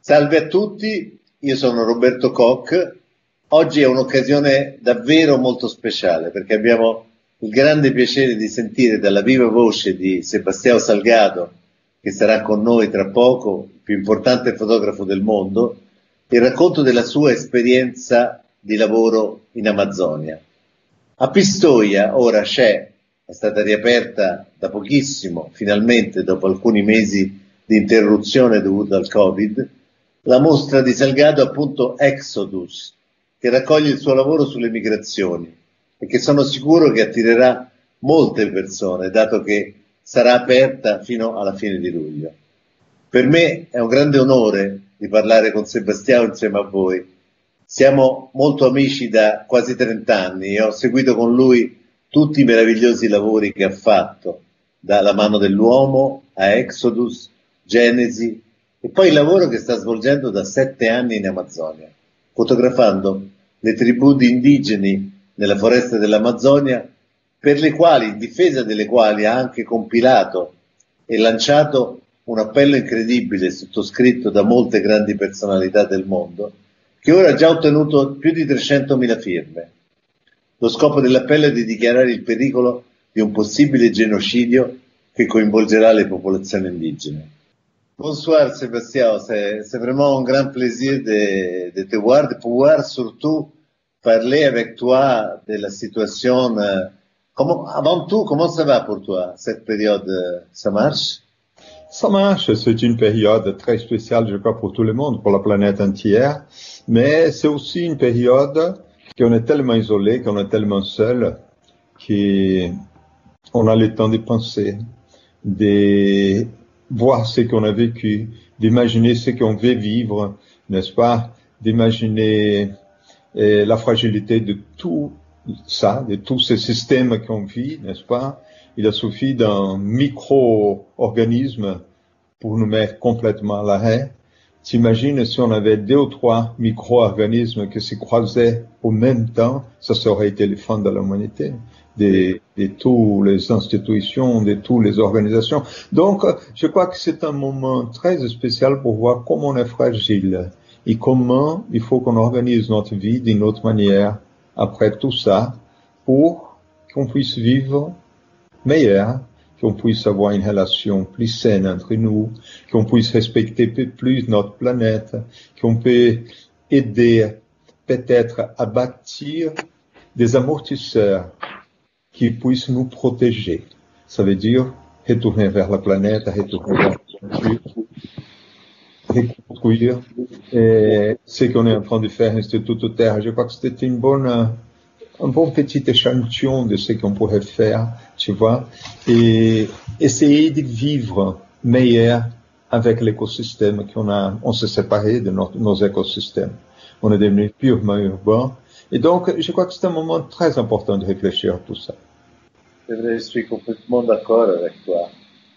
Salve a tutti, io sono Roberto Koch. Oggi è un'occasione davvero molto speciale perché abbiamo il grande piacere di sentire dalla viva voce di Sebastião Salgado, che sarà con noi tra poco, il più importante fotografo del mondo, il racconto della sua esperienza di lavoro in Amazzonia. A Pistoia ora c'è, è stata riaperta da pochissimo, finalmente dopo alcuni mesi di interruzione dovuta al Covid, la mostra di Salgado appunto Exodus, che raccoglie il suo lavoro sulle migrazioni e che sono sicuro che attirerà molte persone, dato che sarà aperta fino alla fine di luglio. Per me è un grande onore di parlare con Sebastiano insieme a voi. Siamo molto amici da quasi 30 anni e ho seguito con lui tutti i meravigliosi lavori che ha fatto, dalla mano dell'uomo a Exodus, Genesi e poi il lavoro che sta svolgendo da sette anni in Amazzonia, fotografando le tribù di indigeni nella foresta dell'Amazzonia, per le quali, in difesa delle quali ha anche compilato e lanciato un appello incredibile sottoscritto da molte grandi personalità del mondo, che ora ha già ottenuto più di 300.000 firme. Lo scopo dell'appello è di dichiarare il pericolo di un possibile genocidio che coinvolgerà le popolazioni indigene. Bonsoir Sébastien, c'est vraiment un grand plaisir de, te voir, de pouvoir surtout parler avec toi de la situation. Euh, avant tout, comment ça va pour toi, cette période Ça marche? Ça marche, c'est une période très spéciale, je crois, pour tout le monde, pour la planète entière, mais c'est aussi une période qu'on est tellement isolé, qu'on est tellement seul, qu'on a le temps de penser, de voir ce qu'on a vécu, d'imaginer ce qu'on veut vivre, n'est-ce pas, d'imaginer et la fragilité de tout ça, de tous ces systèmes qu'on vit, n'est-ce pas? Il a suffi d'un micro-organisme pour nous mettre complètement à l'arrêt. T'imagines si on avait deux ou trois micro-organismes qui se croisaient au même temps, ça aurait été le fin de l'humanité, de, de toutes les institutions, de toutes les organisations. Donc, je crois que c'est un moment très spécial pour voir comment on est fragile et comment il faut qu'on organise notre vie d'une autre manière après tout ça pour qu'on puisse vivre meilleur, qu'on puisse avoir une relation plus saine entre nous, qu'on puisse respecter plus notre planète, qu'on peut aider peut-être à bâtir des amortisseurs qui puissent nous protéger. Ça veut dire retourner vers la planète, retourner vers la nature, reconstruire ce qu'on est en train de faire Institut Terre. Je crois que c'était une bonne, un bon petit échantillon de ce qu'on pourrait faire, tu vois, et essayer de vivre meilleur avec l'écosystème qu'on a, on s'est séparé de nos écosystèmes. On est devenu purement urbain. Et donc, je crois que c'est un moment très important de réfléchir à tout ça. Je suis complètement d'accord avec toi.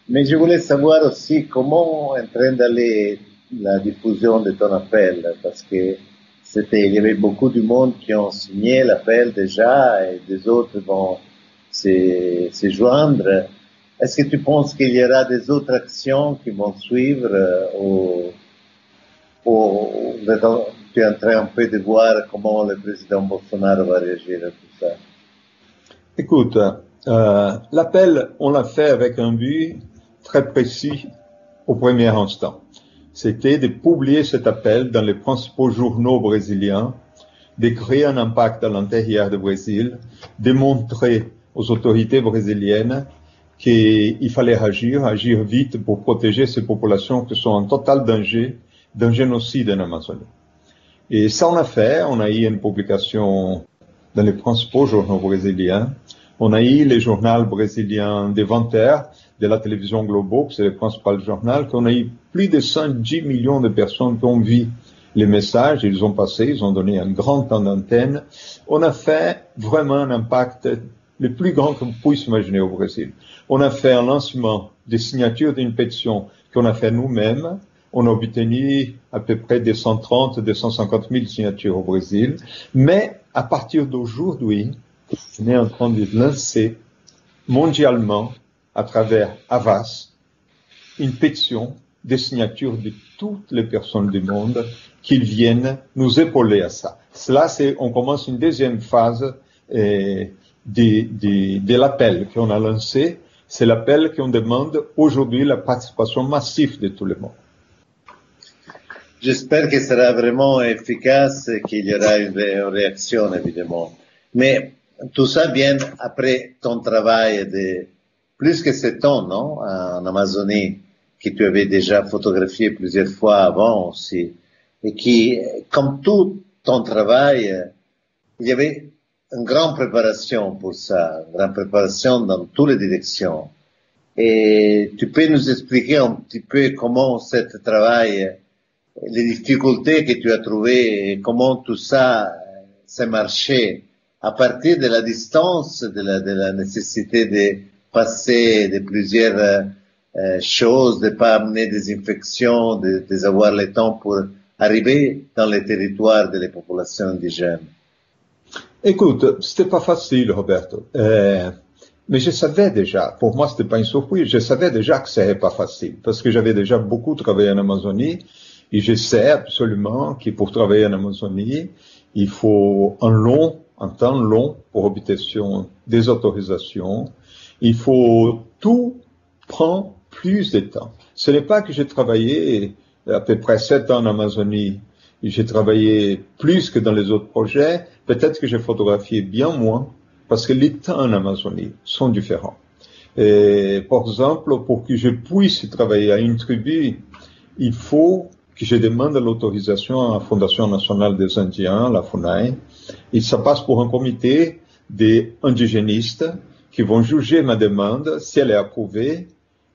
Mais je voulais savoir aussi comment, en train d'aller la diffusion de ton appel parce que c'était, il y avait beaucoup de monde qui ont signé l'appel déjà et des autres vont se, joindre. Est-ce que tu penses qu'il y aura des autres actions qui vont suivre ou, ou tu es en train un peu de voir comment le président Bolsonaro va réagir à tout ça? Écoute, euh, l'appel, on l'a fait avec un but très précis au premier instant c'était de publier cet appel dans les principaux journaux brésiliens, de créer un impact à l'intérieur du Brésil, de montrer aux autorités brésiliennes qu'il fallait agir, agir vite pour protéger ces populations qui sont en total danger d'un génocide en Amazonie. Et ça, on a fait. On a eu une publication dans les principaux journaux brésiliens. On a eu le journal brésilien Devanter, de la télévision Globo, c'est le principal journal, qu'on a eu plus de 110 millions de personnes qui ont vu les messages, ils ont passé, ils ont donné un grand temps d'antenne. On a fait vraiment un impact le plus grand qu'on puisse imaginer au Brésil. On a fait un lancement des signatures d'une pétition qu'on a fait nous-mêmes. On a obtenu à peu près des 130, 250 000 signatures au Brésil. Mais à partir d'aujourd'hui, on est en train de lancer mondialement à travers Avas une pétition des signatures de toutes les personnes du monde qui viennent nous épauler à ça. Cela, c'est, on commence une deuxième phase euh, de, de, de l'appel qu'on a lancé. C'est l'appel qu'on demande aujourd'hui la participation massive de tout le monde. J'espère que sera vraiment efficace et qu'il y aura une, une réaction, évidemment. Mais tout ça vient après ton travail de plus que sept ans, non, en Amazonie, que tu avais déjà photographié plusieurs fois avant aussi, et qui, comme tout ton travail, il y avait une grande préparation pour ça, une grande préparation dans toutes les directions. Et tu peux nous expliquer un petit peu comment ce travail, les difficultés que tu as trouvées comment tout ça euh, s'est marché? À partir de la distance, de la, nécessité de passer de plusieurs euh, choses, de pas amener des infections, de, de avoir le temps pour arriver dans les territoires de les populations indigènes. Écoute, c'était pas facile, Roberto. Euh, mais je savais déjà, pour moi, c'était pas une surprise, je savais déjà que c'était pas facile, parce que j'avais déjà beaucoup travaillé en Amazonie, et je sais absolument que pour travailler en Amazonie, il faut un long, un temps long pour obtenir des autorisations. Il faut tout prendre plus de temps. Ce n'est pas que j'ai travaillé à peu près sept ans en Amazonie. J'ai travaillé plus que dans les autres projets. Peut-être que j'ai photographié bien moins parce que les temps en Amazonie sont différents. Et, par exemple, pour que je puisse travailler à une tribu, il faut que je demande l'autorisation à la Fondation nationale des Indiens, la FUNAI, et ça passe pour un comité d'indigénistes qui vont juger ma demande. Si elle est approuvée,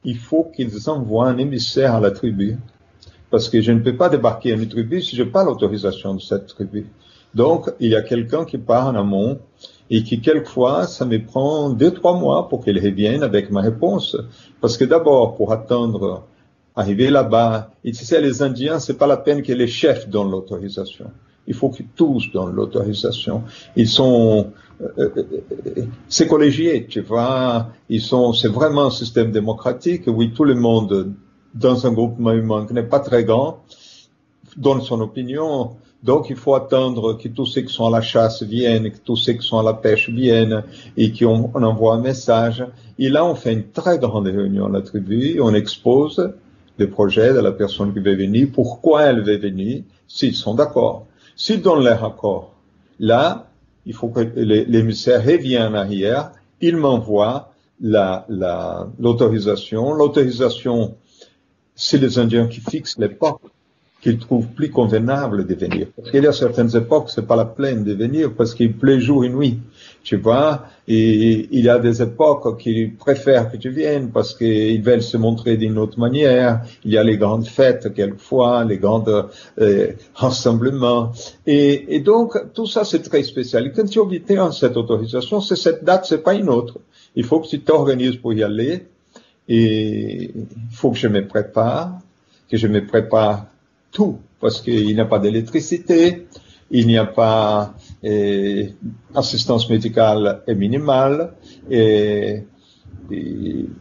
il faut qu'ils envoient un émissaire à la tribu. Parce que je ne peux pas débarquer à une tribu si je n'ai pas l'autorisation de cette tribu. Donc, il y a quelqu'un qui part en amont et qui, quelquefois, ça me prend deux, trois mois pour qu'il revienne avec ma réponse. Parce que d'abord, pour attendre arriver là-bas, et tu sais, les Indiens, c'est pas la peine que les chefs donnent l'autorisation. Il faut que tous donnent l'autorisation. Ils sont, euh, c'est collégié, tu vois. Ils sont, c'est vraiment un système démocratique. Oui, tout le monde dans un groupement humain qui n'est pas très grand donne son opinion. Donc, il faut attendre que tous ceux qui sont à la chasse viennent, que tous ceux qui sont à la pêche viennent et qu'on on envoie un message. Et là, on fait une très grande réunion à la tribu, on expose le projet de la personne qui veut venir, pourquoi elle veut venir, s'ils sont d'accord. S'ils donnent leur accord, là, il faut que l'émissaire revienne en arrière, il m'envoie l'autorisation. La, L'autorisation, c'est les Indiens qui fixent l'époque qu'ils trouvent plus convenable de venir. Parce qu'il y a certaines époques, c'est pas la peine de venir parce qu'il pleut jour et nuit, tu vois. Il y a des époques qu'ils préfèrent que tu viennes parce qu'ils veulent se montrer d'une autre manière. Il y a les grandes fêtes quelquefois, les grands euh, rassemblements. Et, et, donc, tout ça, c'est très spécial. Et quand tu obtiens cette autorisation, c'est cette date, c'est pas une autre. Il faut que tu t'organises pour y aller. Et il faut que je me prépare, que je me prépare tout, parce qu'il n'y a pas d'électricité, il n'y a pas eh, assistance médicale est minimale, et,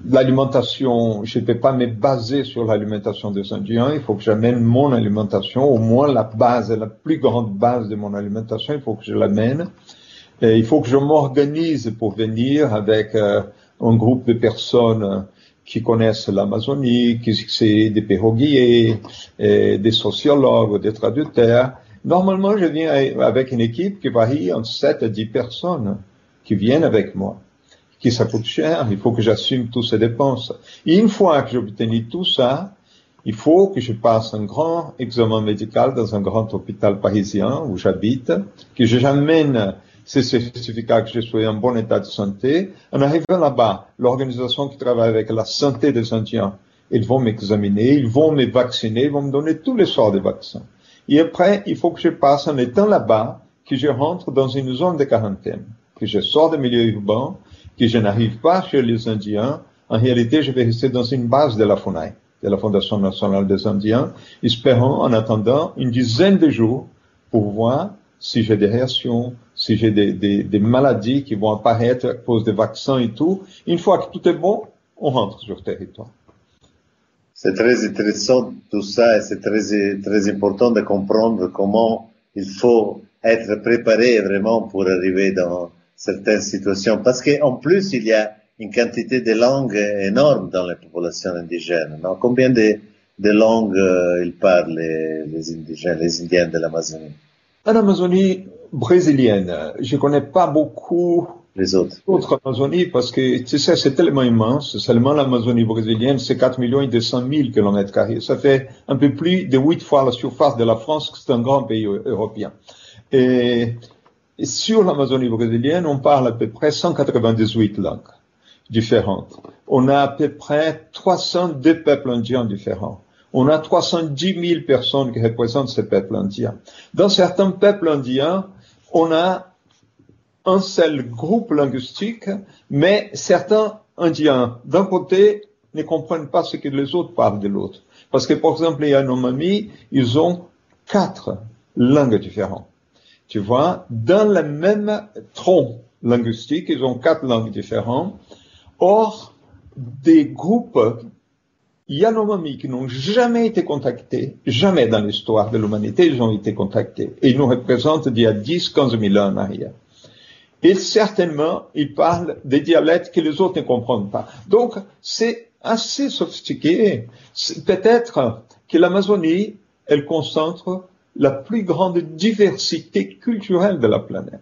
l'alimentation, je ne peux pas me baser sur l'alimentation des Indiens, il faut que j'amène mon alimentation, au moins la base, la plus grande base de mon alimentation, il faut que je l'amène. Et il faut que je m'organise pour venir avec euh, un groupe de personnes qui connaissent l'Amazonie, qui c'est des perroguiers, des sociologues, des traducteurs. Normalement, je viens avec une équipe qui varie entre 7 à 10 personnes qui viennent avec moi, qui ça coûte cher, il faut que j'assume toutes ces dépenses. Et une fois que j'ai obtenu tout ça, il faut que je passe un grand examen médical dans un grand hôpital parisien où j'habite, que j'amène ces certificats que je suis en bon état de santé. En arrivant là-bas, l'organisation qui travaille avec la santé des Indiens, ils vont m'examiner, ils vont me vacciner, ils vont me donner tous les sorts de vaccins. Et après, il faut que je passe en étant là-bas, que je rentre dans une zone de quarantaine, que je sors du milieu urbain, que je n'arrive pas chez les Indiens. En réalité, je vais rester dans une base de la FUNAI, de la Fondation nationale des Indiens, espérant, en attendant, une dizaine de jours pour voir si j'ai des réactions, si j'ai des, maladies qui vont apparaître à cause des vaccins et tout. Une fois que tout est bon, on rentre sur le territoire. C'est très intéressant tout ça et c'est très, important de comprendre comment il faut être préparé vraiment pour arriver dans certaines situations. Parce qu'en plus, il y a une quantité de langues énorme dans les populations indigènes. Combien de, langues euh, ils parlent, les, indigènes, les Indiens de l'Amazonie? En Amazonie brésilienne, je connais pas beaucoup les autres. Autres Amazonie, parce que, tu sais, c'est tellement immense. Seulement l'Amazonie brésilienne, c'est 4 millions et 200 000 kilomètres carrés. Ça fait un peu plus de 8 fois la surface de la France, c'est un grand pays européen. Et, et sur l'Amazonie brésilienne, on parle à peu près 198 langues différentes. On a à peu près 302 peuples indiens différents. On a 310 000 personnes qui représentent ces peuples indiens. Dans certains peuples indiens, on a un seul groupe linguistique, mais certains Indiens, d'un côté, ne comprennent pas ce que les autres parlent de l'autre. Parce que, par exemple, les Yanomami, ils ont quatre langues différentes. Tu vois, dans le même tronc linguistique, ils ont quatre langues différentes. Or, des groupes Yanomami qui n'ont jamais été contactés, jamais dans l'histoire de l'humanité, ils ont été contactés. Et ils nous représentent d'il y a 10, 15 000 ans en arrière. Et certainement, ils parlent des dialectes que les autres ne comprennent pas. Donc, c'est assez sophistiqué. Peut-être que l'Amazonie, elle concentre la plus grande diversité culturelle de la planète.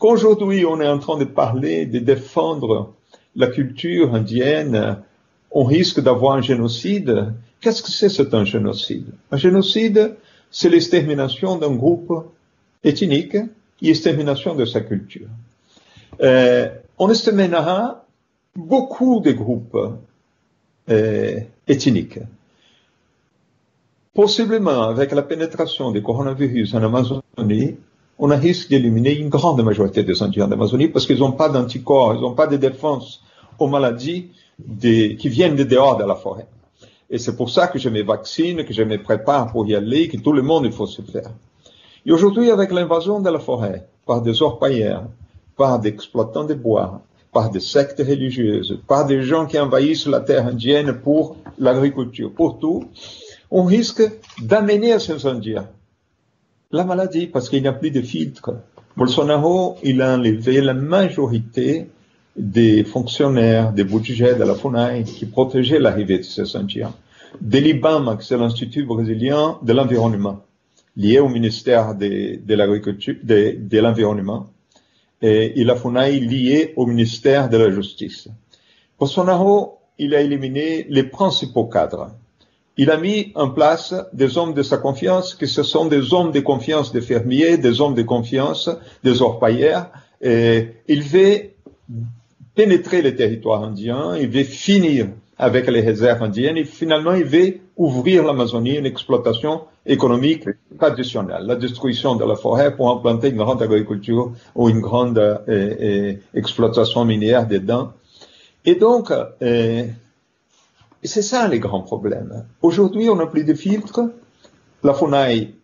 Qu'aujourd'hui, on est en train de parler, de défendre la culture indienne, on risque d'avoir un génocide. Qu'est-ce que c'est, c'est un génocide? Un génocide, c'est l'extermination d'un groupe ethnique et l'extermination de sa culture. On exterminera beaucoup de groupes euh, ethniques. Possiblement, avec la pénétration du coronavirus en Amazonie, on a risque d'éliminer une grande majorité des Indiens d'Amazonie parce qu'ils n'ont pas d'anticorps, ils n'ont pas de défense aux maladies qui viennent de dehors de la forêt. Et c'est pour ça que je me vaccine, que je me prépare pour y aller, que tout le monde il faut se faire. Et aujourd'hui, avec l'invasion de la forêt par des orpailleurs, par des exploitants de bois, par des sectes religieuses, par des gens qui envahissent la terre indienne pour l'agriculture, pour tout, on risque d'amener à Indiens la maladie parce qu'il n'y a plus de filtres. Bolsonaro, il a enlevé la majorité des fonctionnaires, des budgets de la FUNAI qui protégeaient l'arrivée de ces Indiens. De l'IBAM, c'est l'Institut brésilien de l'environnement, lié au ministère de, l'agriculture, de l'environnement, et, la FUNAI liée au ministère de la Justice. Bolsonaro, il a éliminé les principaux cadres. Il a mis en place des hommes de sa confiance, que ce sont des hommes de confiance des fermiers, des hommes de confiance des orpailleurs. Et il veut pénétrer les territoires indiens, il veut finir avec les réserves indiennes et finalement il veut ouvrir l'Amazonie à une exploitation économique traditionnelle, la destruction de la forêt pour implanter une grande agriculture ou une grande euh, euh, exploitation minière dedans. Et donc, euh, c'est ça les grands problèmes. Aujourd'hui, on n'a plus de filtres. La FUNAI,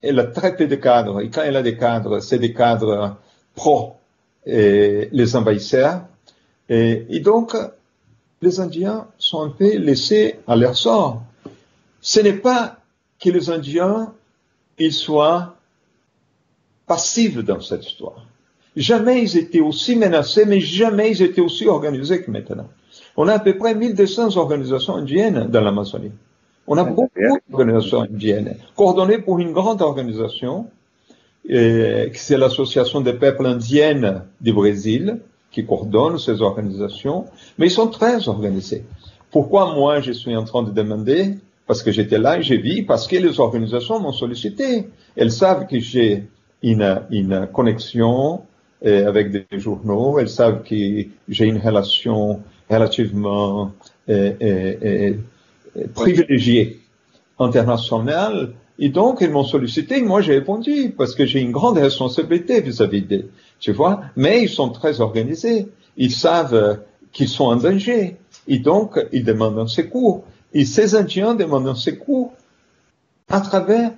elle a très peu de cadres, et quand elle a des cadres, c'est des cadres pro les envahisseurs. Et donc, les Indiens sont un peu laissés à leur sort. Ce n'est pas que les Indiens ils soient passifs dans cette histoire. Jamais ils étaient aussi menacés, mais jamais ils étaient aussi organisés que maintenant. On a à peu près 1200 organisations indiennes dans l'Amazonie. On a beaucoup d'organisations indiennes, coordonnées pour une grande organisation, euh, c'est l'Association des peuples indiennes du Brésil, qui coordonne ces organisations, mais ils sont très organisés. Pourquoi moi je suis en train de demander? Parce que j'étais là et j'ai vu, parce que les organisations m'ont sollicité. Elles savent que j'ai une, une connexion euh, avec des journaux, elles savent que j'ai une relation relativement euh, euh, privilégiée internationale. Et donc, ils m'ont sollicité, moi j'ai répondu, parce que j'ai une grande responsabilité vis-à-vis d'eux, tu vois? Mais ils sont très organisés, ils savent qu'ils sont en danger, et donc ils demandent un secours. Et ces Indiens demandent un secours à travers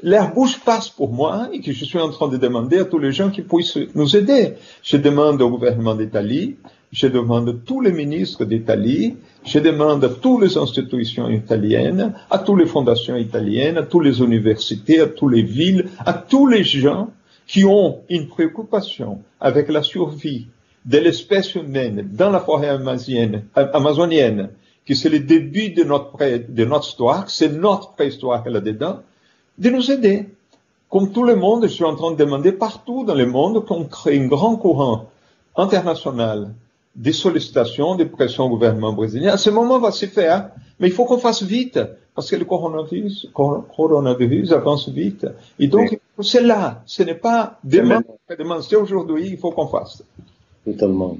l'air bouche passe pour moi et que je suis en train de demander à tous les gens qui puissent nous aider. Je demande au gouvernement d'Italie, je demande à tous les ministres d'Italie, je demande à toutes les institutions italiennes, à toutes les fondations italiennes, à toutes les universités, à toutes les villes, à tous les gens qui ont une préoccupation avec la survie de l'espèce humaine dans la forêt amazonienne, que c'est le début de notre, de notre histoire, c'est notre préhistoire là-dedans, de nous aider. Comme tout le monde, je suis en train de demander partout dans le monde qu'on crée un grand courant international des sollicitations, des pressions au gouvernement brésilien. À ce moment, va se faire, mais il faut qu'on fasse vite, parce que le coronavirus, coronavirus avance vite. Et donc, c'est là, ce n'est pas demain, demain c'est aujourd'hui, il faut qu'on fasse. Totalement.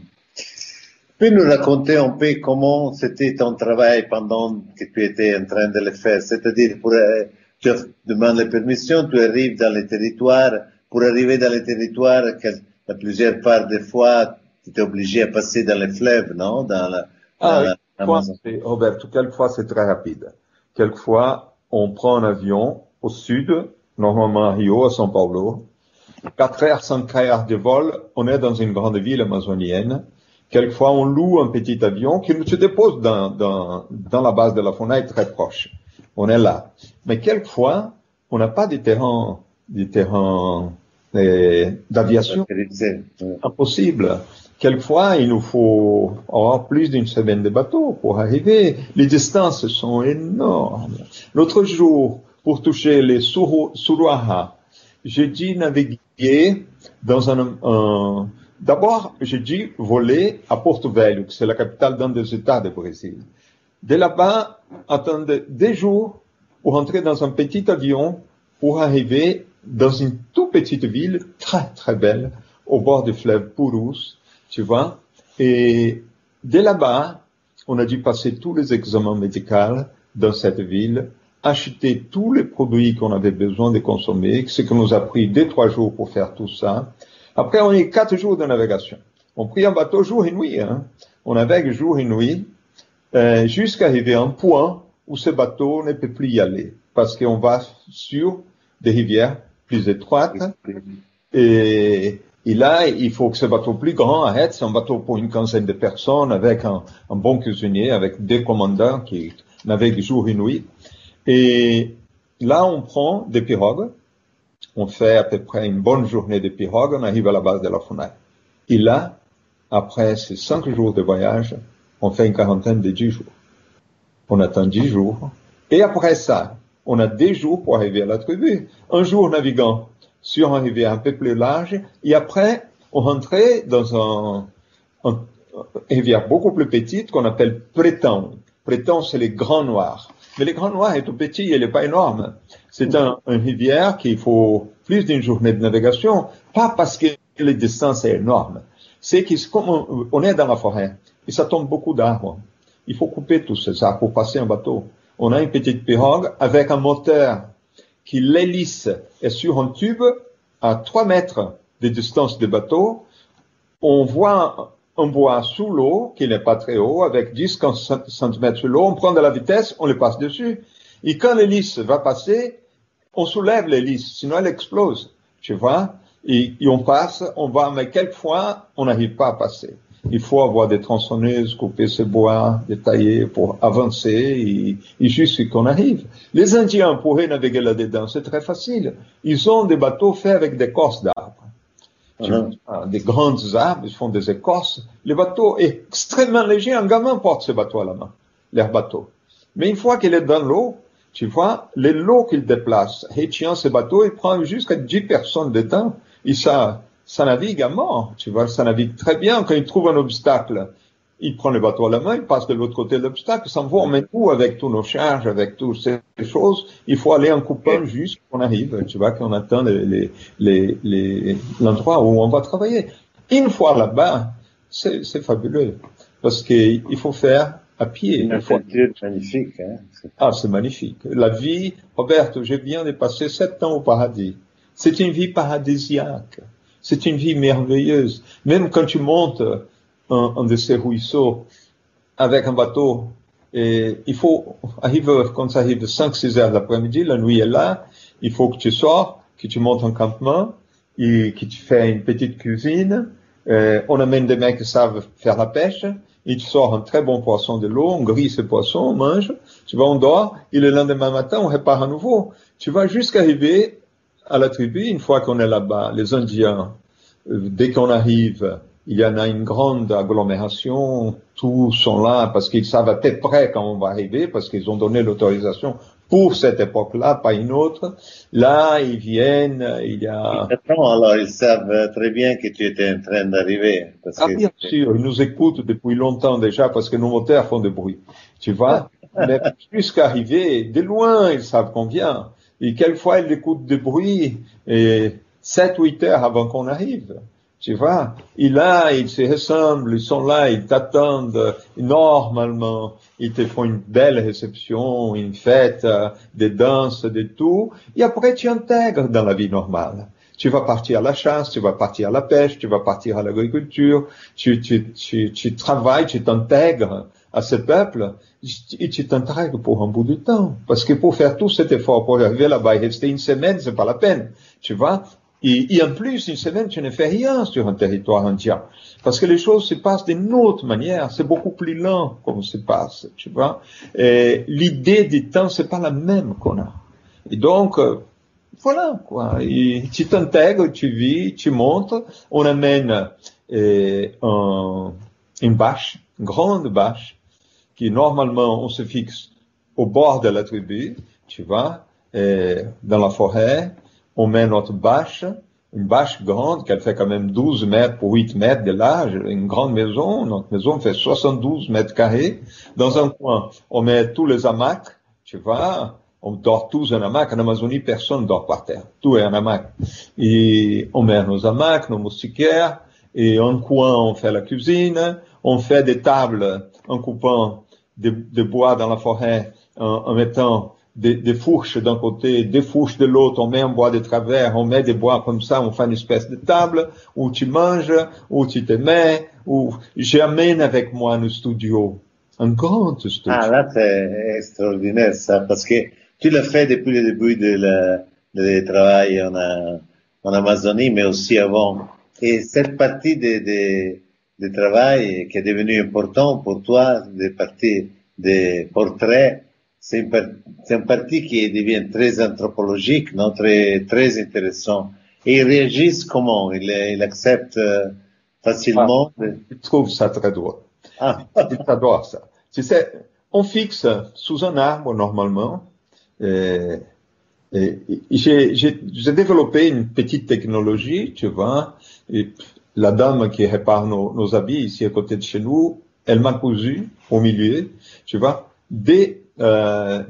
Peux nous raconter un peu comment c'était ton travail pendant que tu étais en train de le faire, c'est-à-dire pour, euh, tu demandes la permission, tu arrives dans les territoires, pour arriver dans les territoires, la plusieurs part des fois, tu es obligé à passer dans les fleuves, non? Dans la, ah, oui, Roberto, quelquefois c'est très rapide. Quelquefois, on prend un avion au sud, normalement à Rio, à São Paulo. 4 heures, 5 heures de vol, on est dans une grande ville amazonienne. Quelquefois, on loue un petit avion qui nous se dépose dans, dans, dans la base de la faune très proche. On est là. Mais quelquefois, on n'a pas des terrains, des terrains eh, d'aviation impossible. Quelquefois, il nous faut avoir plus d'une semaine de bateau pour arriver. Les distances sont énormes. L'autre jour, pour toucher les Suruaha, j'ai dit naviguer dans un, d'abord, j'ai dit voler à Porto Velho, c'est la capitale d'un des États du Brésil. De là-bas, attendre des jours pour entrer dans un petit avion pour arriver dans une toute petite ville très très belle au bord du fleuve Purus, tu vois. Et de là-bas, on a dû passer tous les examens médicaux dans cette ville, acheter tous les produits qu'on avait besoin de consommer, ce qui nous a pris deux, trois jours pour faire tout ça. Après, on a eu quatre jours de navigation. On prit un bateau jour et nuit. Hein. On navigue jour et nuit euh, jusqu'à arriver à un point où ce bateau ne peut plus y aller parce qu'on va sur des rivières plus étroites et, et, là, il faut que ce bateau plus grand arrête. C'est un bateau pour une quinzaine de personnes avec un, bon cuisinier, avec des commandants qui naviguent jour et nuit. Et là, on prend des pirogues. On fait à peu près une bonne journée de pirogues. On arrive à la base de la fenêtre. Et là, après ces cinq jours de voyage, on fait une quarantaine de dix jours. On attend dix jours. Et après ça, on a des jours pour arriver à la tribu. Un jour naviguant sur un rivière un peu plus large, et après, on rentrait dans un, un, rivière beaucoup plus petite qu'on appelle Prétend. Prétend, c'est les grands noirs. Mais les grands noirs est tout petit, il n'est pas énorme. C'est un, un, rivière qu'il faut plus d'une journée de navigation, pas parce que les distances est énorme. C'est qu'on on est dans la forêt, et ça tombe beaucoup d'arbres. Il faut couper tous ces arbres pour passer un bateau. On a une petite pirogue avec un moteur qui l'hélice est sur un tube à 3 mètres de distance du bateau. On voit un bois sous l'eau qui n'est pas très haut avec 10 cm sous l'eau. On prend de la vitesse, on le passe dessus. Et quand l'hélice va passer, on soulève l'hélice, sinon elle explose. Tu vois? Et, et on passe, on va, mais quelquefois, on n'arrive pas à passer il faut avoir des tronçonneuses, couper ce bois, détailler pour avancer et, et jusqu'à qu'on arrive. Les Indiens pourraient naviguer là-dedans, c'est très facile. Ils ont des bateaux faits avec des écorces d'arbres. Uh-huh. Des grandes arbres, ils font des écorces. Le bateau est extrêmement léger, un gamin porte ce bateau à la main, leur bateau. Mais une fois qu'il est dans l'eau, tu vois, les lots qu'il déplace, et tient ce bateau, il prend jusqu'à 10 personnes dedans. Et ça, ça navigue à mort, tu vois, ça navigue très bien. Quand il trouve un obstacle, il prend le bateau à la main, il passe de l'autre côté de l'obstacle, ça va, met tout avec tous nos charges, avec toutes ces choses. Il faut aller en coupant juste qu'on arrive, tu vois, qu'on atteint les, les, les, l'endroit où on va travailler. Une fois là-bas, c'est, c'est fabuleux. Parce qu'il faut faire à pied. Une faut... magnifique. Hein ah, c'est magnifique. La vie, Roberto, je viens de passer sept ans au paradis. C'est une vie paradisiaque. C'est une vie merveilleuse. Même quand tu montes un, de ces ruisseaux avec un bateau, et il faut arriver, quand ça arrive 5-6 heures l'après-midi, la nuit est là, il faut que tu sors, que tu montes en campement, et que tu fais une petite cuisine. Euh, on amène des mecs qui savent faire la pêche, et tu sors un très bon poisson de l'eau, on grille ce poisson, on mange, tu vas, on dort, et le lendemain matin, on répare à nouveau. Tu vas jusqu'à arriver à la tribu, une fois qu'on est là-bas, les Indiens, euh, dès qu'on arrive, il y en a une grande agglomération, tous sont là parce qu'ils savent à peu près quand on va arriver, parce qu'ils ont donné l'autorisation pour cette époque-là, pas une autre. Là, ils viennent, il y a... alors ils savent très bien que tu étais en train d'arriver. Ah, bien sûr, ils nous écoutent depuis longtemps déjà parce que nos moteurs font du bruit. Tu vois? Mais jusqu'à arriver, de loin, ils savent qu'on vient. Et quelquefois, ils écoutent du bruit et 7, 8 heures avant qu'on arrive. Tu vois, et là, ils se ressemblent, ils sont là, ils t'attendent normalement, ils te font une belle réception, une fête, des danses, de tout, et après tu intègres dans la vie normale. Tu vas partir à la chasse, tu vas partir à la pêche, tu vas partir à l'agriculture, tu, tu, tu, tu travailles, tu t'intègres à ce peuple, et tu t'intègres pour un bout de temps. Parce que pour faire tout cet effort, pour arriver là-bas et rester une semaine, c'est pas la peine. Tu vois, et, en plus, une semaine, tu ne fais rien sur un territoire indien. Parce que les choses se passent d'une autre manière. C'est beaucoup plus lent comme se passe, tu vois? L'idée du temps, c'est pas la même qu'on a. Et donc, euh, voilà, quoi. Et tu t'intègres, tu vis, tu montes. On amène euh, un, une bâche, une grande bâche, qui normalement, on se fixe au bord de la tribu, tu vois, dans la forêt on met notre bâche, une bâche grande, qu'elle fait quand même 12 mètres pour 8 mètres de large, une grande maison. Notre maison fait 72 mètres carrés. Dans un coin, on met tous les hamacs, tu vois. On dort tous en hamac. En Amazonie, personne dort par terre. Tout est en hamac. Et on met nos hamacs, nos moustiquaires. Et en coin, on fait la cuisine. On fait des tables en coupant des, bois dans la forêt, en mettant des, fourches d'un côté, des fourches de l'autre, on met un bois de travers, on met des bois comme ça, on fait une espèce de table où tu manges, où tu te mets, où j'amène avec moi un studio, un grand studio. Ah, là, c'est extraordinaire ça, parce que tu l'as fait depuis le début de la, de travail en, en Amazonie, mais aussi avant. Et cette partie de, de, de travail qui est devenue importante pour toi, des parties des portraits, c'est un, parti qui devient très anthropologique, non très, très intéressant. Et ils réagissent comment? Ils, ils acceptent euh, facilement? Ah, Ils trouvent ça très drôle. Ah. Ils adorent ça. Tu sais, on fixe sous un arbre normalement. Et, j'ai développé une petite technologie, tu vois. Et la dame qui répare nos, nos habits ici à côté de chez nous, elle m'a cousu au milieu, tu vois, des euh,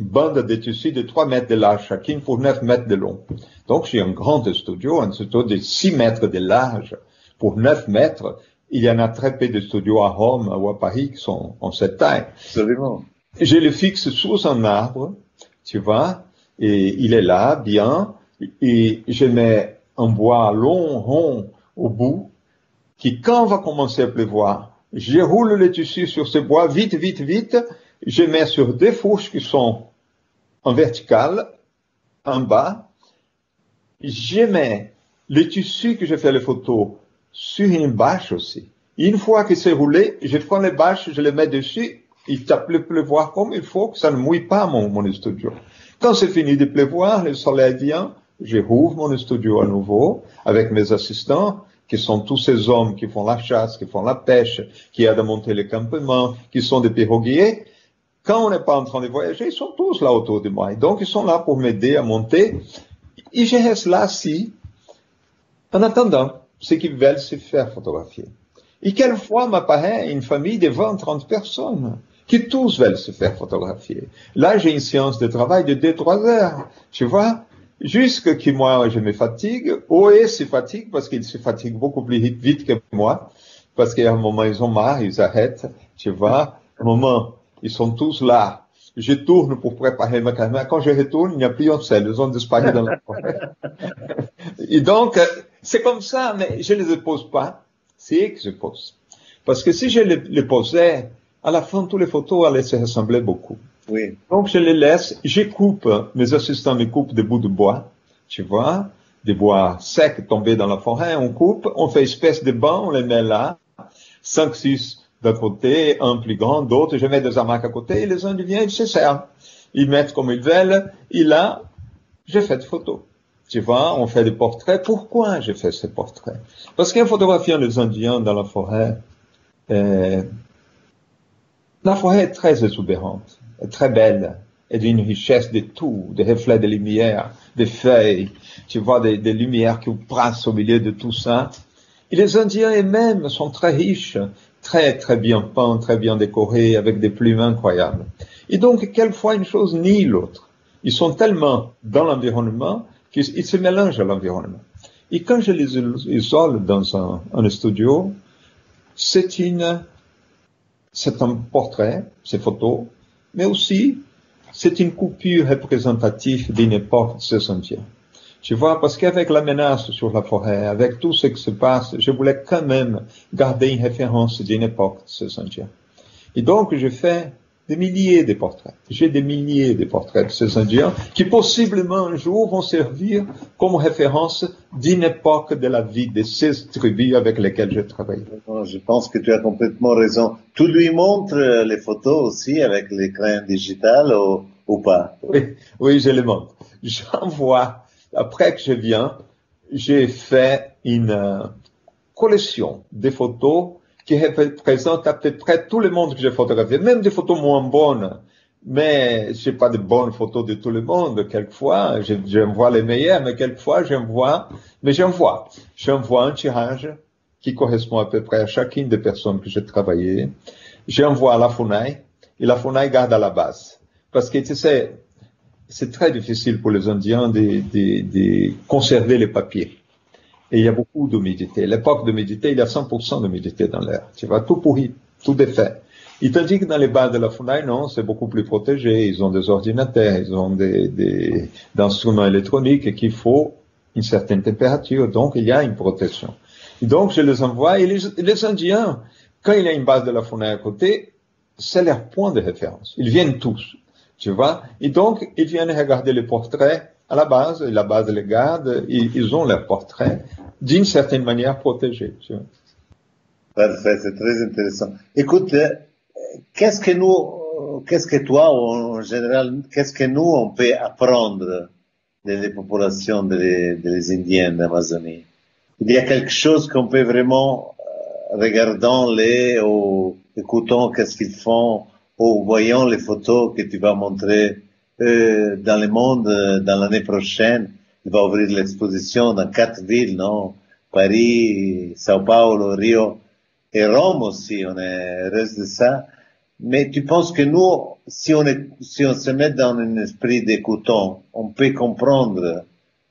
bande de tissu de 3 mètres de large chacune pour 9 mètres de long. Donc j'ai un grand studio, un studio de 6 mètres de large pour 9 mètres. Il y en a très peu de studios à Rome ou à Paris qui sont en cette taille. Absolument. Je le fixe sous un arbre, tu vois, et il est là, bien, et je mets un bois long, rond au bout, qui quand va commencer à pleuvoir, je roule le tissu sur ce bois vite, vite, vite, je mets sur des fourches qui sont en vertical, en bas. Je mets le tissu que je fais les photos sur une bâche aussi. Une fois que c'est roulé, je prends les bâches, je les mets dessus, il tape le pleuvoir comme il faut, que ça ne mouille pas mon, mon studio. Quand c'est fini de pleuvoir, le soleil vient, je rouvre mon studio à nouveau avec mes assistants, qui sont tous ces hommes qui font la chasse, qui font la pêche, qui aident à monter les campements, qui sont des piroguiers, quand on n'est pas en train de voyager, ils sont tous là autour de moi. Et donc, ils sont là pour m'aider à monter. Et je reste là assis, en attendant ceux qui veulent se faire photographier. Et quelquefois m'apparaît une famille de 20, 30 personnes qui tous veulent se faire photographier. Là, j'ai une séance de travail de 2-3 heures. Tu vois? Jusque que moi, je me fatigue. eux se fatigue parce qu'ils se fatiguent beaucoup plus vite que moi. Parce qu'à un moment, ils ont marre, ils arrêtent. Tu vois? Un moment, ils sont tous là. Je tourne pour préparer ma caméra. Quand je retourne, il n'y a plus un seul. Ils ont disparu dans la forêt. Et donc, c'est comme ça, mais je ne les pose pas. C'est eux que je pose. Parce que si je les, posais, à la fin, toutes les photos allaient se ressembler beaucoup. Donc je les laisse, je coupe, mes assistants me coupent des bouts de bois, tu vois, des bois secs tombés dans la forêt, on coupe, on fait espèce de banc, on les met là, cinq, six d'un côté, un plus grand, d'autres, je mets des hamacs à côté, et les Indiens ils se servent. Ils mettent comme ils veulent, et là, j'ai fait des photos. Tu vois, on fait des portraits. Pourquoi j'ai fait ces portraits? Parce qu'en photographiant les Indiens dans la forêt, euh, la forêt est très exubérante, très belle, et d'une richesse de tout, des reflets de lumière, des feuilles, tu vois, des, lumières qui passent au milieu de tout ça. Et les Indiens eux-mêmes sont très riches, très très bien peints, très bien décorés, avec des plumes incroyables. Et donc, quelquefois, une chose ni l'autre. Ils sont tellement dans l'environnement qu'ils se mélangent à l'environnement. Et quand je les isole dans un, un studio, c'est une, c'est un portrait, c'est photo, mais aussi c'est une coupure représentative d'une époque de ces Indiens. Tu vois, parce qu'avec la menace sur la forêt, avec tout ce qui se passe, je voulais quand même garder une référence d'une époque de ces Indiens. Et donc, je fais des milliers de portraits. J'ai des milliers de portraits de ces Indiens qui possiblement un jour vont servir comme référence d'une époque de la vie de ces tribus avec lesquelles je travaille. Je pense que tu as complètement raison. Tu lui montres les photos aussi avec l'écran digital ou, ou pas? Oui, oui, je les montre. J'envoie, après que je viens, j'ai fait une euh, collection de photos qui représente à peu près tout le monde que j'ai photographié, même des photos moins bonnes. Mais je pas de bonnes photos de tout le monde. Quelquefois, j'en vois les meilleures, mais quelquefois, j'en vois, mais j'en vois. J'en vois un tirage qui correspond à peu près à chacune des personnes que j'ai travaillé. J'envoie à la FUNAI, et la FUNAI garde à la base. Parce que, tu sais, c'est très difficile pour les Indiens de, de, de conserver les papiers. Et il y a beaucoup d'humidité. L'époque d'humidité, il y a 100% d'humidité dans l'air. Tu vois, tout pourri, tout défait. Et tandis que dans les bas de la FUNAI, non, c'est beaucoup plus protégé. Ils ont des ordinateurs, ils ont des, instruments électroniques qu'il faut une certaine température. Donc, il y a une protection. Et donc, je les envoie. Et les, Indiens, quand il y a une base de la FUNAI à côté, c'est leur point de référence. Ils viennent tous. Tu vois? Et donc, ils viennent regarder les portraits à la base, et la base les garde, ils, ils ont leur portrait d'une certaine manière protégé. Tu vois. Parfait, c'est très intéressant. Écoute, qu'est-ce que nous, qu'est-ce que toi, en général, qu'est-ce que nous, on peut apprendre des populations des, des Indiens d'Amazonie? Il y a quelque chose qu'on peut vraiment, regardant les ou écoutant qu'est-ce qu'ils font, ou voyant les photos que tu vas montrer euh, dans le monde euh, dans l'année prochaine. Il va ouvrir l'exposition dans quatre villes, non? Paris, Sao Paulo, Rio et Rome aussi. On est heureux de ça. Mais tu penses que nous, si on, est, si on se met dans un esprit d'écoutant, on peut comprendre,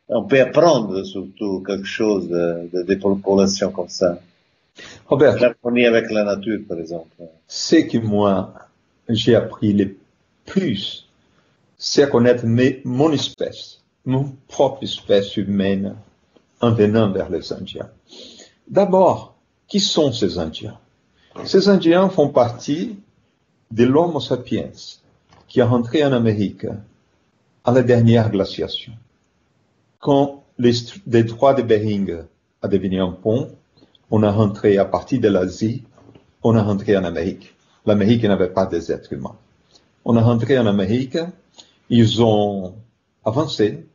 on peut apprendre surtout quelque chose de, de, de populations comme ça? Robert, L'harmonie avec la nature, par exemple. c'est que moi, j'ai appris le plus, c'est à connaître mes, mon espèce, mon propre espèce humaine en venant vers les Indiens. D'abord, qui sont ces Indiens? Ces Indiens font partie de l'Homo sapiens qui est rentré en Amérique à la dernière glaciation. Quand les détroit de Bering a devenu un pont, on a rentré à partir de l'Asie, on a rentré en Amérique. L'Amérique n'avait pas des êtres humains. On a rentré en Amérique, ils ont avancé,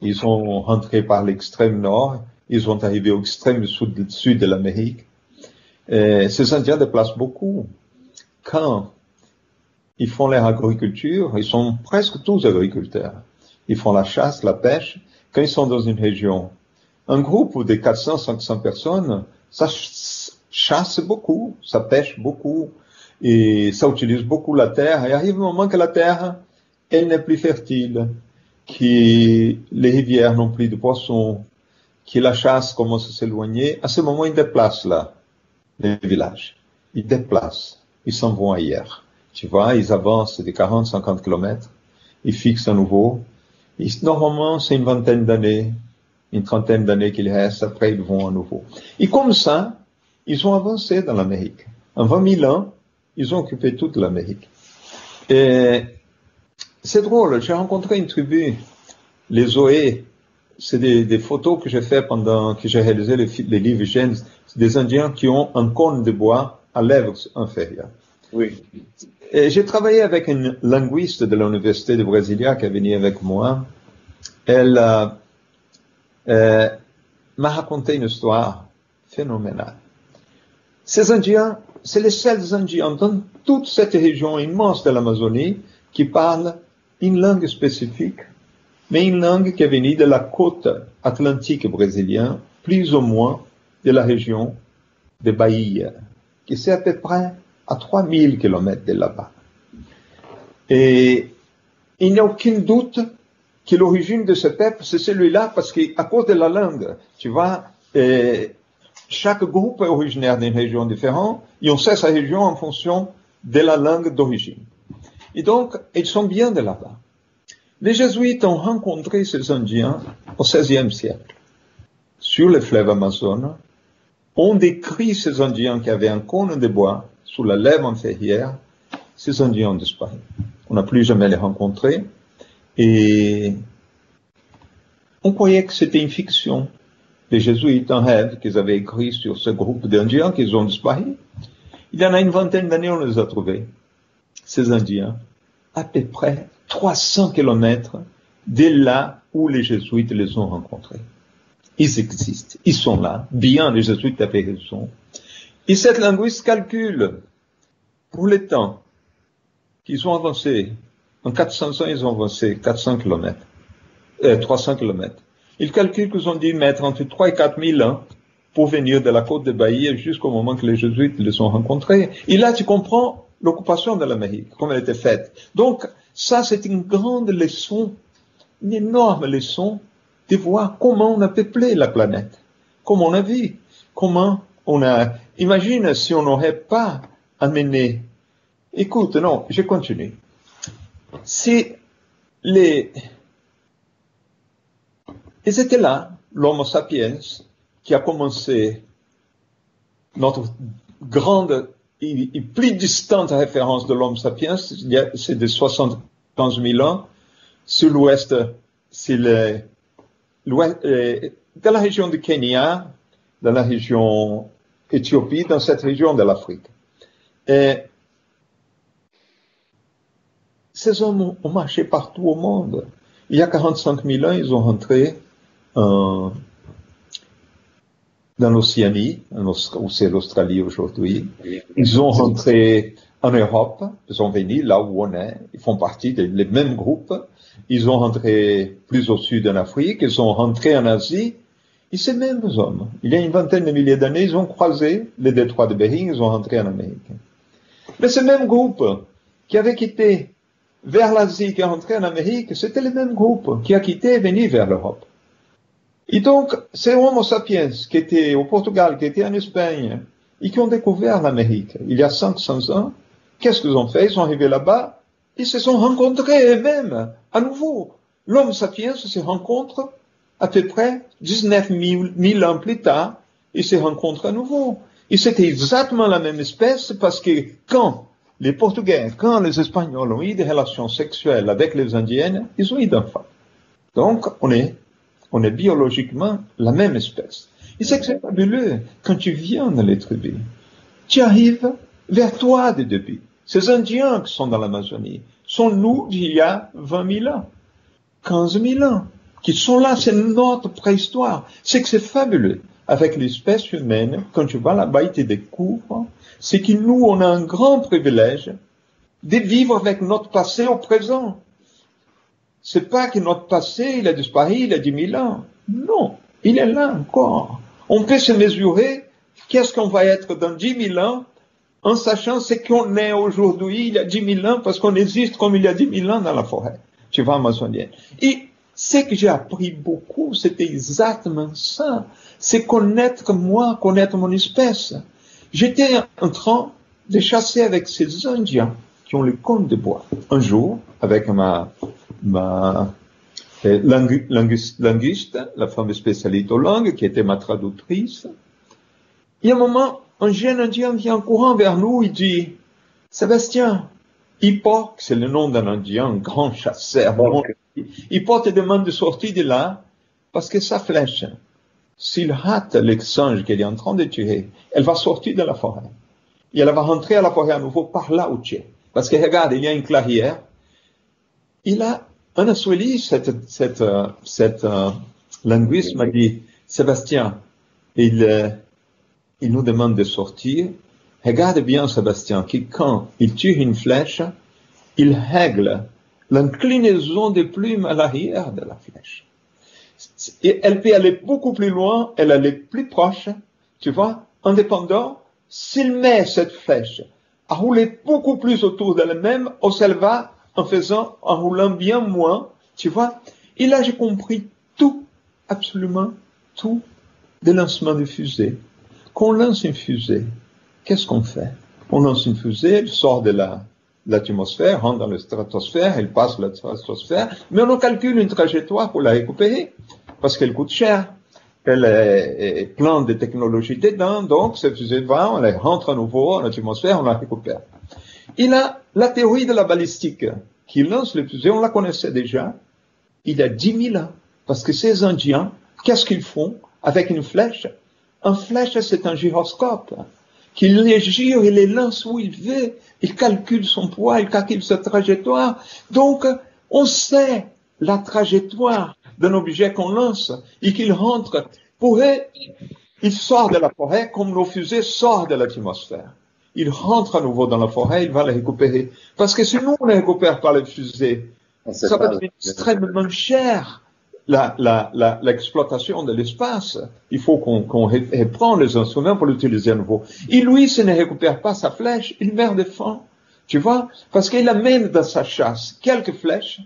ils sont rentrés par l'extrême nord, ils sont arrivés au extrême sud, sud de l'Amérique. Ces Indiens déplacent beaucoup. Quand ils font leur agriculture, ils sont presque tous agriculteurs. Ils font la chasse, la pêche. Quand ils sont dans une région, un groupe de 400, 500 personnes, ça chasse beaucoup, ça pêche beaucoup, et ça utilise beaucoup la terre. Et arrive un moment que la terre, elle n'est plus fertile, que les rivières n'ont plus de poissons, que la chasse commence à s'éloigner. À ce moment, ils déplacent là, les villages. Ils déplacent, ils s'en vont ailleurs. Tu vois, ils avancent de 40, 50 kilomètres, ils fixent à nouveau. Normalement, c'est une vingtaine d'années, une trentaine d'années qu'il reste, après ils vont à nouveau. Et comme ça, ils ont avancé dans l'Amérique. En 20 000 ans, ils ont occupé toute l'Amérique. Et c'est drôle, j'ai rencontré une tribu, les Oé, c'est des, photos que j'ai fait pendant que j'ai réalisé les, les livres Gênes, c'est des Indiens qui ont un cône de bois à lèvres inférieures. Oui. J'ai travaillé avec une linguiste de l'université de Brasilia qui est venue avec moi. Elle euh, euh, m'a raconté une histoire phénoménale. Ces Indiens, c'est les seuls Indiens dans toute cette région immense de l'Amazonie qui parlent une langue spécifique, mais une langue qui est venue de la côte atlantique brésilienne, plus ou moins de la région de Bahia, qui c'est à peu près à 3000 km de là-bas. Et il n'y a aucun doute que l'origine de ce peuple, c'est celui-là, parce qu'à cause de la langue, tu vois, chaque groupe est originaire d'une région différente, et on sait sa région en fonction de la langue d'origine. Et donc, ils sont bien de là-bas. Les jésuites ont rencontré ces Indiens au XVIe siècle, sur le fleuve Amazon. On décrit ces Indiens qui avaient un cône de bois sous la lèvre inférieure. Ces Indiens ont disparu. On n'a plus jamais les rencontrés. Et on croyait que c'était une fiction. Les jésuites en rêve qu'ils avaient écrit sur ce groupe d'Indiens qu'ils ont disparu. Il y en a une vingtaine d'années, on les a trouvés. Ces Indiens, à peu près 300 kilomètres de là où les jésuites les ont rencontrés. Ils existent, ils sont là, bien les jésuites avaient raison. Et cette linguiste calcule pour les temps qu'ils ont avancé, en 400 ans, ils ont avancé 400 kilomètres, euh, 300 kilomètres. Ils calculent qu'ils ont dû mettre entre 3 et 4 000 ans pour venir de la côte de Bahia jusqu'au moment que les jésuites les ont rencontrés. Et là, tu comprends l'occupation de l'Amérique, comment elle était faite. Donc, ça, c'est une grande leçon, une énorme leçon de voir comment on a peuplé la planète, comment on a vu, comment on a... Imagine si on n'aurait pas amené... Écoute, non, je continue. Si les... Et c'était là, l'Homo sapiens, qui a commencé notre grande et, plus distante référence de l'homme sapiens, c'est de 75 000 ans. Sur l'ouest, c'est le, euh, dans la région du Kenya, dans la région Éthiopie, dans cette région de l'Afrique. Et ces hommes ont marché partout au monde. Il y a 45 000 ans, ils ont rentré en, dans l'Océanie, où c'est l'Australie aujourd'hui. Ils ont rentré en Europe, ils sont venus là où on est, ils font partie des mêmes groupes. Ils ont rentré plus au sud en Afrique, ils sont rentrés en Asie. Et ces mêmes hommes, il y a une vingtaine de milliers d'années, ils ont croisé les détroits de Bering, ils ont rentré en Amérique. Mais ce même groupe qui avait quitté vers l'Asie, qui est rentré en Amérique, c'était le même groupe qui a quitté et venu vers l'Europe. Et donc, ces Homo sapiens qui étaient au Portugal, qui étaient en Espagne, et qui ont découvert l'Amérique il y a 500 ans, qu'est-ce qu'ils ont fait? Ils sont arrivés là-bas, ils se sont rencontrés eux-mêmes, à nouveau. L'homme sapiens se rencontre à peu près 19 000 ans plus tard, ils se rencontrent à nouveau. Et c'était exactement la même espèce parce que quand les Portugais, quand les Espagnols ont eu des relations sexuelles avec les Indiennes, ils ont eu d'enfants. Donc, on est on est biologiquement la même espèce. Et c'est fabuleux. Quand tu viens dans les tribus, tu arrives vers toi des début. Ces Indiens qui sont dans l'Amazonie sont nous d'il y a 20 000 ans, 15 000 ans, qui sont là, c'est notre préhistoire. C'est que c'est fabuleux. Avec l'espèce humaine, quand tu vas là-bas, ils te découvrent, c'est que nous, on a un grand privilège de vivre avec notre passé au présent. C'est pas que notre passé, il a disparu il y a 10 000 ans. Non, il est là encore. On peut se mesurer qu'est-ce qu'on va être dans 10 000 ans en sachant ce qu'on est aujourd'hui il y a 10 000 ans parce qu'on existe comme il y a 10 000 ans dans la forêt, tu vois, amazonienne. Et ce que j'ai appris beaucoup, c'était exactement ça. C'est connaître moi, connaître mon espèce. J'étais en train de chasser avec ces Indiens qui ont le cône de bois. Un jour, avec ma ma euh, linguiste, la femme spécialiste aux langues, qui était ma traductrice. Il y a un moment, un jeune indien vient en courant vers nous, il dit, Sébastien, Hippo, c'est le nom d'un Indien, un grand chasseur. Hippo te demande de sortir de là parce que sa flèche, s'il rate le singe qu'il est en train de tuer, elle va sortir de la forêt. Et elle va rentrer à la forêt à nouveau par là où tu es. Parce que regarde, il y a une clairière. Il a, un Asweli, cette, cette, euh, cette euh, linguiste m'a dit, Sébastien, il, euh, il nous demande de sortir. Regarde bien Sébastien, qui quand il tire une flèche, il règle l'inclinaison des plumes à l'arrière de la flèche. Et elle peut aller beaucoup plus loin, elle est plus proche, tu vois, indépendant, s'il met cette flèche à rouler beaucoup plus autour d'elle-même, ou elle va en faisant, en roulant bien moins, tu vois. Et là, j'ai compris tout, absolument tout, des lancements de fusées. Quand on lance une fusée, qu'est-ce qu'on fait? On lance une fusée, elle sort de la, l'atmosphère, rentre dans la stratosphère, elle passe la stratosphère, mais on calcule une trajectoire pour la récupérer, parce qu'elle coûte cher. Elle est, pleine de technologies dedans, donc cette fusée va, on rentre à nouveau dans l'atmosphère, on la récupère. Il a la théorie de la balistique, qui lance les fusées, on la connaissait déjà, il y a 10 000 ans, parce que ces Indiens, qu'est-ce qu'ils font avec une flèche? Un flèche, c'est un gyroscope qu'il les gire, il les lance où il veut, il calcule son poids, il calcule sa trajectoire. Donc, on sait la trajectoire d'un objet qu'on lance et qu'il rentre. Pour eux, il sort de la forêt comme nos fusées sortent de l'atmosphère. Il rentre à nouveau dans la forêt, il va les récupérer. Parce que si nous, on ne récupère pas les fusées, ça va devenir extrêmement cher l'exploitation de l'espace. Il faut qu'on qu reprend les instruments pour l'utiliser à nouveau. Et lui, s'il ne récupère pas sa flèche, il meurt de faim. Tu vois? Parce qu'il amène dans sa chasse quelques flèches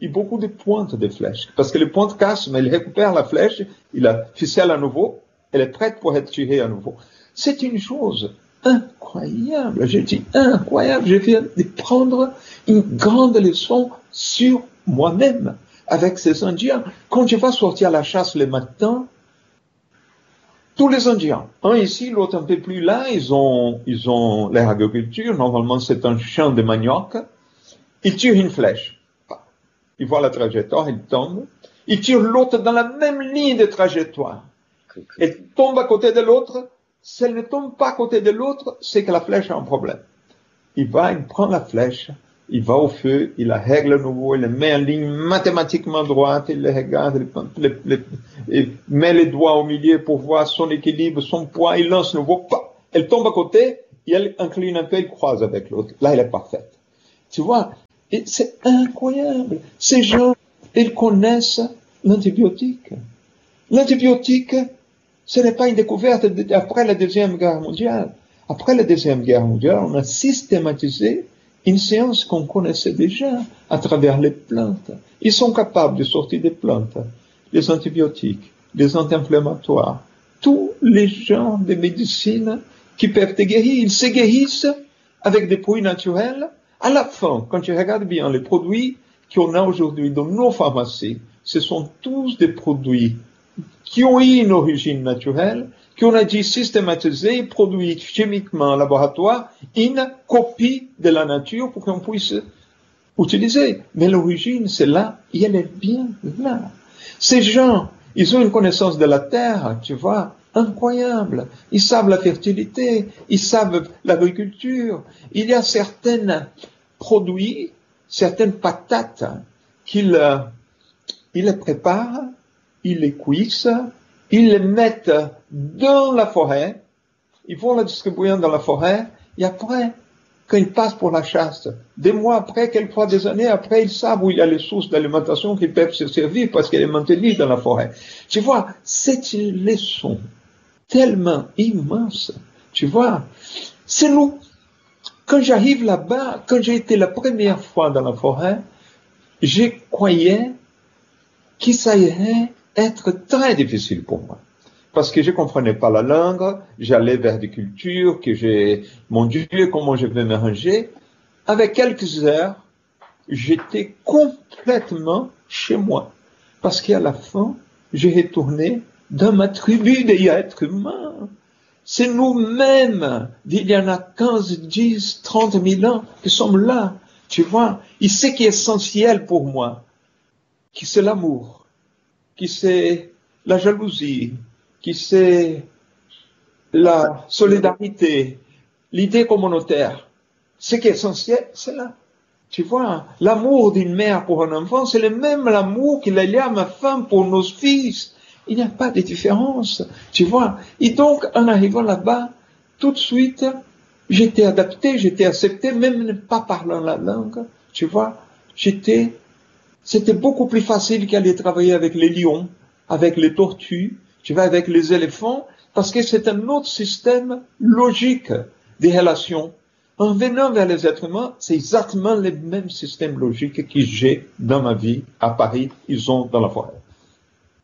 et beaucoup de pointes de flèches. Parce que les pointes cassent, mais il récupère la flèche, il la ficelle à nouveau, elle est prête pour être tirée à nouveau. C'est une chose incroyable. J'ai dit incroyable. Je viens de prendre une grande leçon sur moi-même avec ces Indiens. Quand je vais sortir à la chasse le matin, tous les Indiens, un ici, l'autre un peu plus là, ils ont, ils ont leur. Normalement, c'est un champ de manioc. Ils tirent une flèche. Ils voient la trajectoire, ils tombent. Ils tirent l'autre dans la même ligne de trajectoire. Elle tombe à côté de l'autre. Si ne tombe pas à côté de l'autre, c'est que la flèche a un problème. Il va, il prend la flèche, il va au feu, il la règle à nouveau, il la met en ligne mathématiquement droite, il la regarde, il, met les doigts au milieu pour voir son équilibre, son poids, il lance nouveau, elle tombe à côté, et elle incline un peu, il croise avec l'autre. Là, elle est parfaite. Tu vois, c'est incroyable. Ces gens, ils connaissent l'antibiotique. L'antibiotique, ce n'est pas une découverte après la Deuxième Guerre mondiale. Après la Deuxième Guerre mondiale, on a systématisé une science qu'on connaissait déjà à travers les plantes. Ils sont capables de sortir des plantes, les antibiotiques, les anti-inflammatoires, tous les genres de médecine qui peuvent te guérir. Ils se guérissent avec des produits naturels. À la fin, quand tu regardes bien les produits qu'on a aujourd'hui dans nos pharmacies, ce sont tous des produits qui ont une origine naturelle qu'on a dit systématiser, produit chimiquement en laboratoire, une copie de la nature pour qu'on puisse utiliser. Mais l'origine, c'est là, et elle est bien là. Ces gens, ils ont une connaissance de la terre, tu vois, incroyable. Ils savent la fertilité, ils savent l'agriculture. Il y a certains produits, certaines patates qu'ils ils les préparent, ils les cuisent, ils les mettent dans la forêt, ils vont la distribuer dans la forêt, et après, quand ils passent pour la chasse, des mois après, quelquefois des années après, ils savent où il y a les sources d'alimentation qui peuvent se servir parce qu'elle est maintenue dans la forêt. Tu vois, c'est une leçon tellement immense. Tu vois, c'est nous. Quand j'arrive là-bas, quand j'ai été la première fois dans la forêt, je croyais que ça irait être très difficile pour moi. Parce que je comprenais pas la langue, j'allais vers des cultures que j'ai, mon Dieu, comment je vais m'arranger. Avec quelques heures, j'étais complètement chez moi. Parce qu'à la fin, j'ai retourné dans ma tribu des êtres humains. C'est nous-mêmes, d'il y en a 15, 10, 30 000 ans, qui sommes là. Tu vois, il sait qui est essentiel pour moi, qui c'est l'amour, qui c'est la jalousie, qui c'est la solidarité, l'idée communautaire. Ce qui est essentiel, c'est là. Tu vois, l'amour d'une mère pour un enfant, c'est le même amour qu'il y a à ma femme pour nos fils. Il n'y a pas de différence. Tu vois. Et donc, en arrivant là-bas, tout de suite, j'étais adapté, j'étais accepté, même ne pas parlant la langue. Tu vois. J'étais, c'était beaucoup plus facile qu'aller travailler avec les lions, avec les tortues, tu vois, avec les éléphants, parce que c'est un autre système logique des relations. En venant vers les êtres humains, c'est exactement le même système logique que j'ai dans ma vie à Paris, ils ont dans la forêt.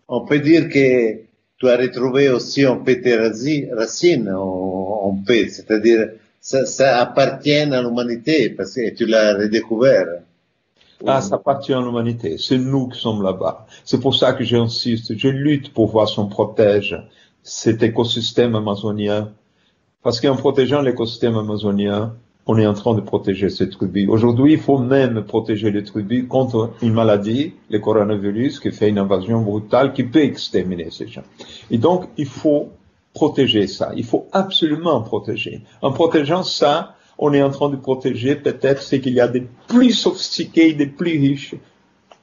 On peut dire que tu as retrouvé aussi un peu tes racines en, paix, c'est-à-dire ça, ça appartient à l'humanité parce que tu l'as redécouvert. Ah, ça appartient à l'humanité. C'est nous qui sommes là-bas. C'est pour ça que j'insiste. Je lutte pour voir si on protège cet écosystème amazonien. Parce qu'en protégeant l'écosystème amazonien, on est en train de protéger ces tribus. Aujourd'hui, il faut même protéger les tribus contre une maladie, le coronavirus, qui fait une invasion brutale, qui peut exterminer ces gens. Et donc, il faut protéger ça. Il faut absolument protéger. En protégeant ça, on est en train de protéger peut-être ce qu'il y a de plus sophistiqué, de plus riche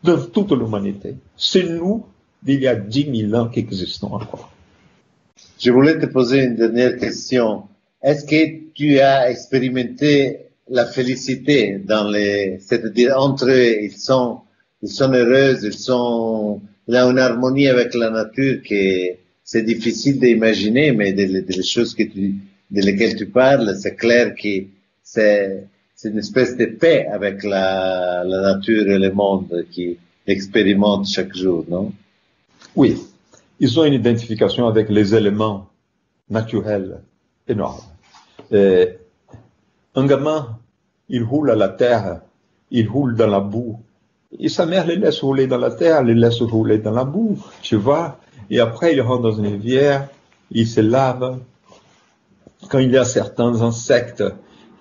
de toute l'humanité. C'est nous d'il y a dix mille ans qui existons encore. Je voulais te poser une dernière question. Est-ce que tu as expérimenté la félicité dans les, c'est-à-dire entre eux, ils sont, ils sont heureux, ils sont, une harmonie avec la nature que c'est difficile d'imaginer, mais des, des choses que tu, de lesquelles tu parles, c'est clair que c'est, une espèce de paix avec la, nature et le monde qui expérimente chaque jour, non? Oui, ils ont une identification avec les éléments naturels énormes. un gamin, il roule à la terre, il roule dans la boue. Et sa mère le laisse rouler dans la terre, le laisse rouler dans la boue, tu vois. Et après, il rentre dans une rivière, il se lave. Quand il y a certains insectes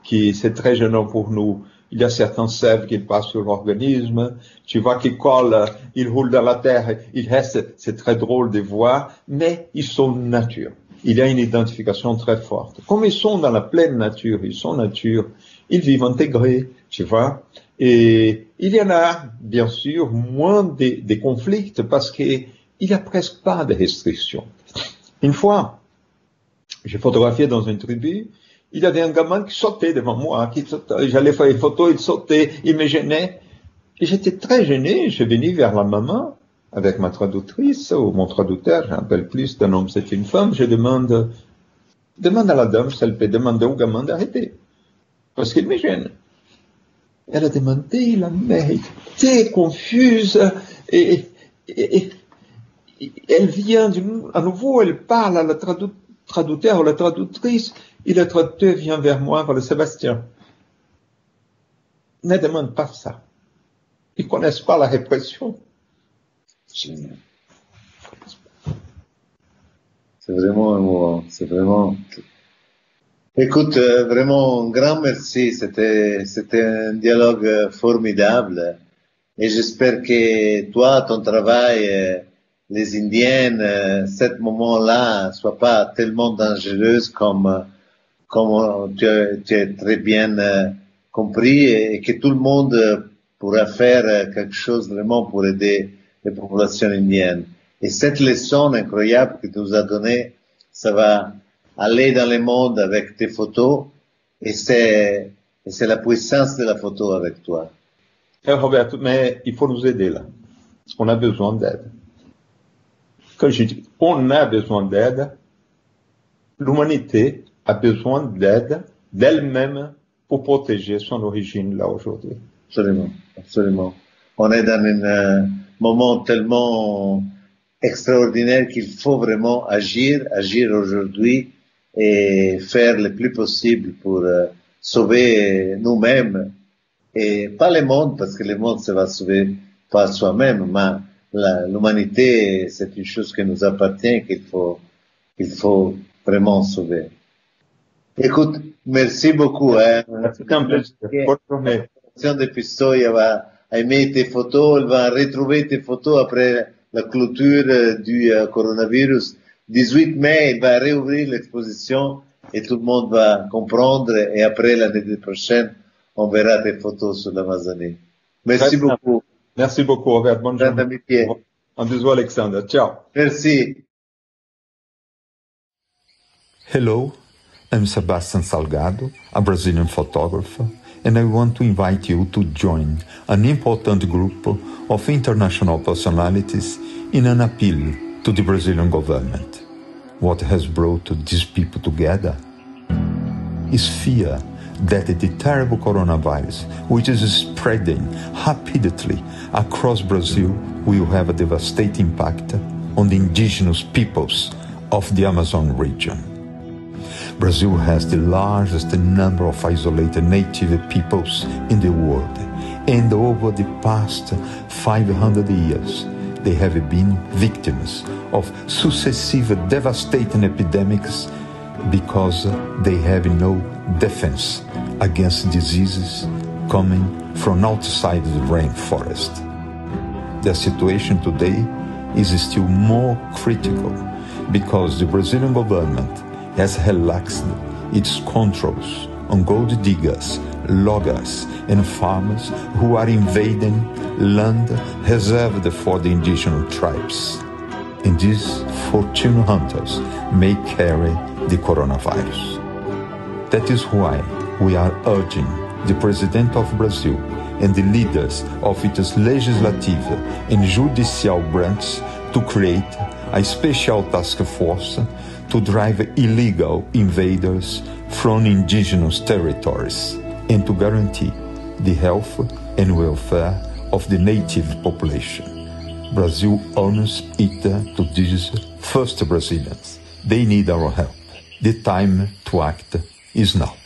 qui, c'est très gênant pour nous, il y a certains sèves qui passent sur l'organisme, tu vois qu'ils collent, ils roulent dans la terre, ils restent, c'est très drôle de voir, mais ils sont nature. Il y a une identification très forte. Comme ils sont dans la pleine nature, ils sont nature, ils vivent intégrés, tu vois. Et il y en a, bien sûr, moins de, de conflits parce qu'il n'y a presque pas de restrictions. Une fois, j'ai photographié dans une tribu, il y avait un gamin qui sautait devant moi, j'allais faire une photo, il sautait, il me gênait. J'étais très gêné, je venu vers la maman, avec ma traductrice, ou mon traducteur, j'appelle plus d'un homme, c'est une femme, je demande, demande à la dame si elle peut demander au gamin d'arrêter. Parce qu'il me gêne. Elle a demandé, la mère était confuse, et, et, elle vient à nouveau, elle parle à la traducteur ou la traductrice, et le traducteur vient vers moi, vers le Sébastien. Ne demande pas ça. Ils connaissent pas la répression. C'est vraiment un C'est vraiment. Écoute, euh, vraiment un grand merci. C'était, c'était un dialogue formidable. Et j'espère que toi, ton travail, euh, les Indiennes, euh, ce moment-là, soit pas tellement dangereuse comme comme tu as, très bien euh, compris, et, que tout le monde pourra faire euh, quelque chose vraiment pour aider les populations indiennes. Et cette leçon incroyable que tu nous as donnée, ça va aller dans le monde avec tes photos, et c'est, c'est la puissance de la photo avec toi. Eh, Robert, mais il faut nous aider là, qu'on a besoin d'aide. Quand je dis on a besoin d'aide, l'humanité a besoin d'aide d'elle-même pour protéger son origine là aujourd'hui. Absolument, absolument. On est dans un moment tellement extraordinaire qu'il faut vraiment agir, agir aujourd'hui et faire le plus possible pour euh, sauver nous-mêmes et pas le monde parce que le monde se va sauver par soi-même, mais l'humanité c'est une chose qui nous appartient qu'il faut qu'il faut vraiment sauver. Écoute, merci beaucoup. Hein. C'est un plaisir. Des Pistoia va aimer tes photos, elle va retrouver tes photos après la clôture du euh, coronavirus. 18 mai, il va réouvrir l'exposition et tout le monde va comprendre et après l'année prochaine, on verra tes photos sur l'Amazonie. Merci beaucoup. Merci beaucoup, Robert. Bonne journée. Un bisou, Alexander. Ciao. Merci. Hello, I'm Sebastian Salgado, a Brazilian photographer, and I want to invite you to join an important group of international personalities in an appeal to the Brazilian government. What has brought these people together is fear that the terrible coronavirus, which is spreading rapidly across Brazil, will have a devastating impact on the indigenous peoples of the Amazon region. Brazil has the largest number of isolated native peoples in the world, and over the past 500 years, they have been victims of successive devastating epidemics because they have no defense against diseases coming from outside the rainforest. The situation today is still more critical because the Brazilian government has relaxed its controls on gold diggers, loggers, and farmers who are invading land reserved for the indigenous tribes. And these fortune hunters may carry the coronavirus. That is why we are urging the President of Brazil and the leaders of its legislative and judicial branches to create a special task force to drive illegal invaders from indigenous territories and to guarantee the health and welfare of the native population. Brazil owns it to these first Brazilians. They need our help. The time to act is now.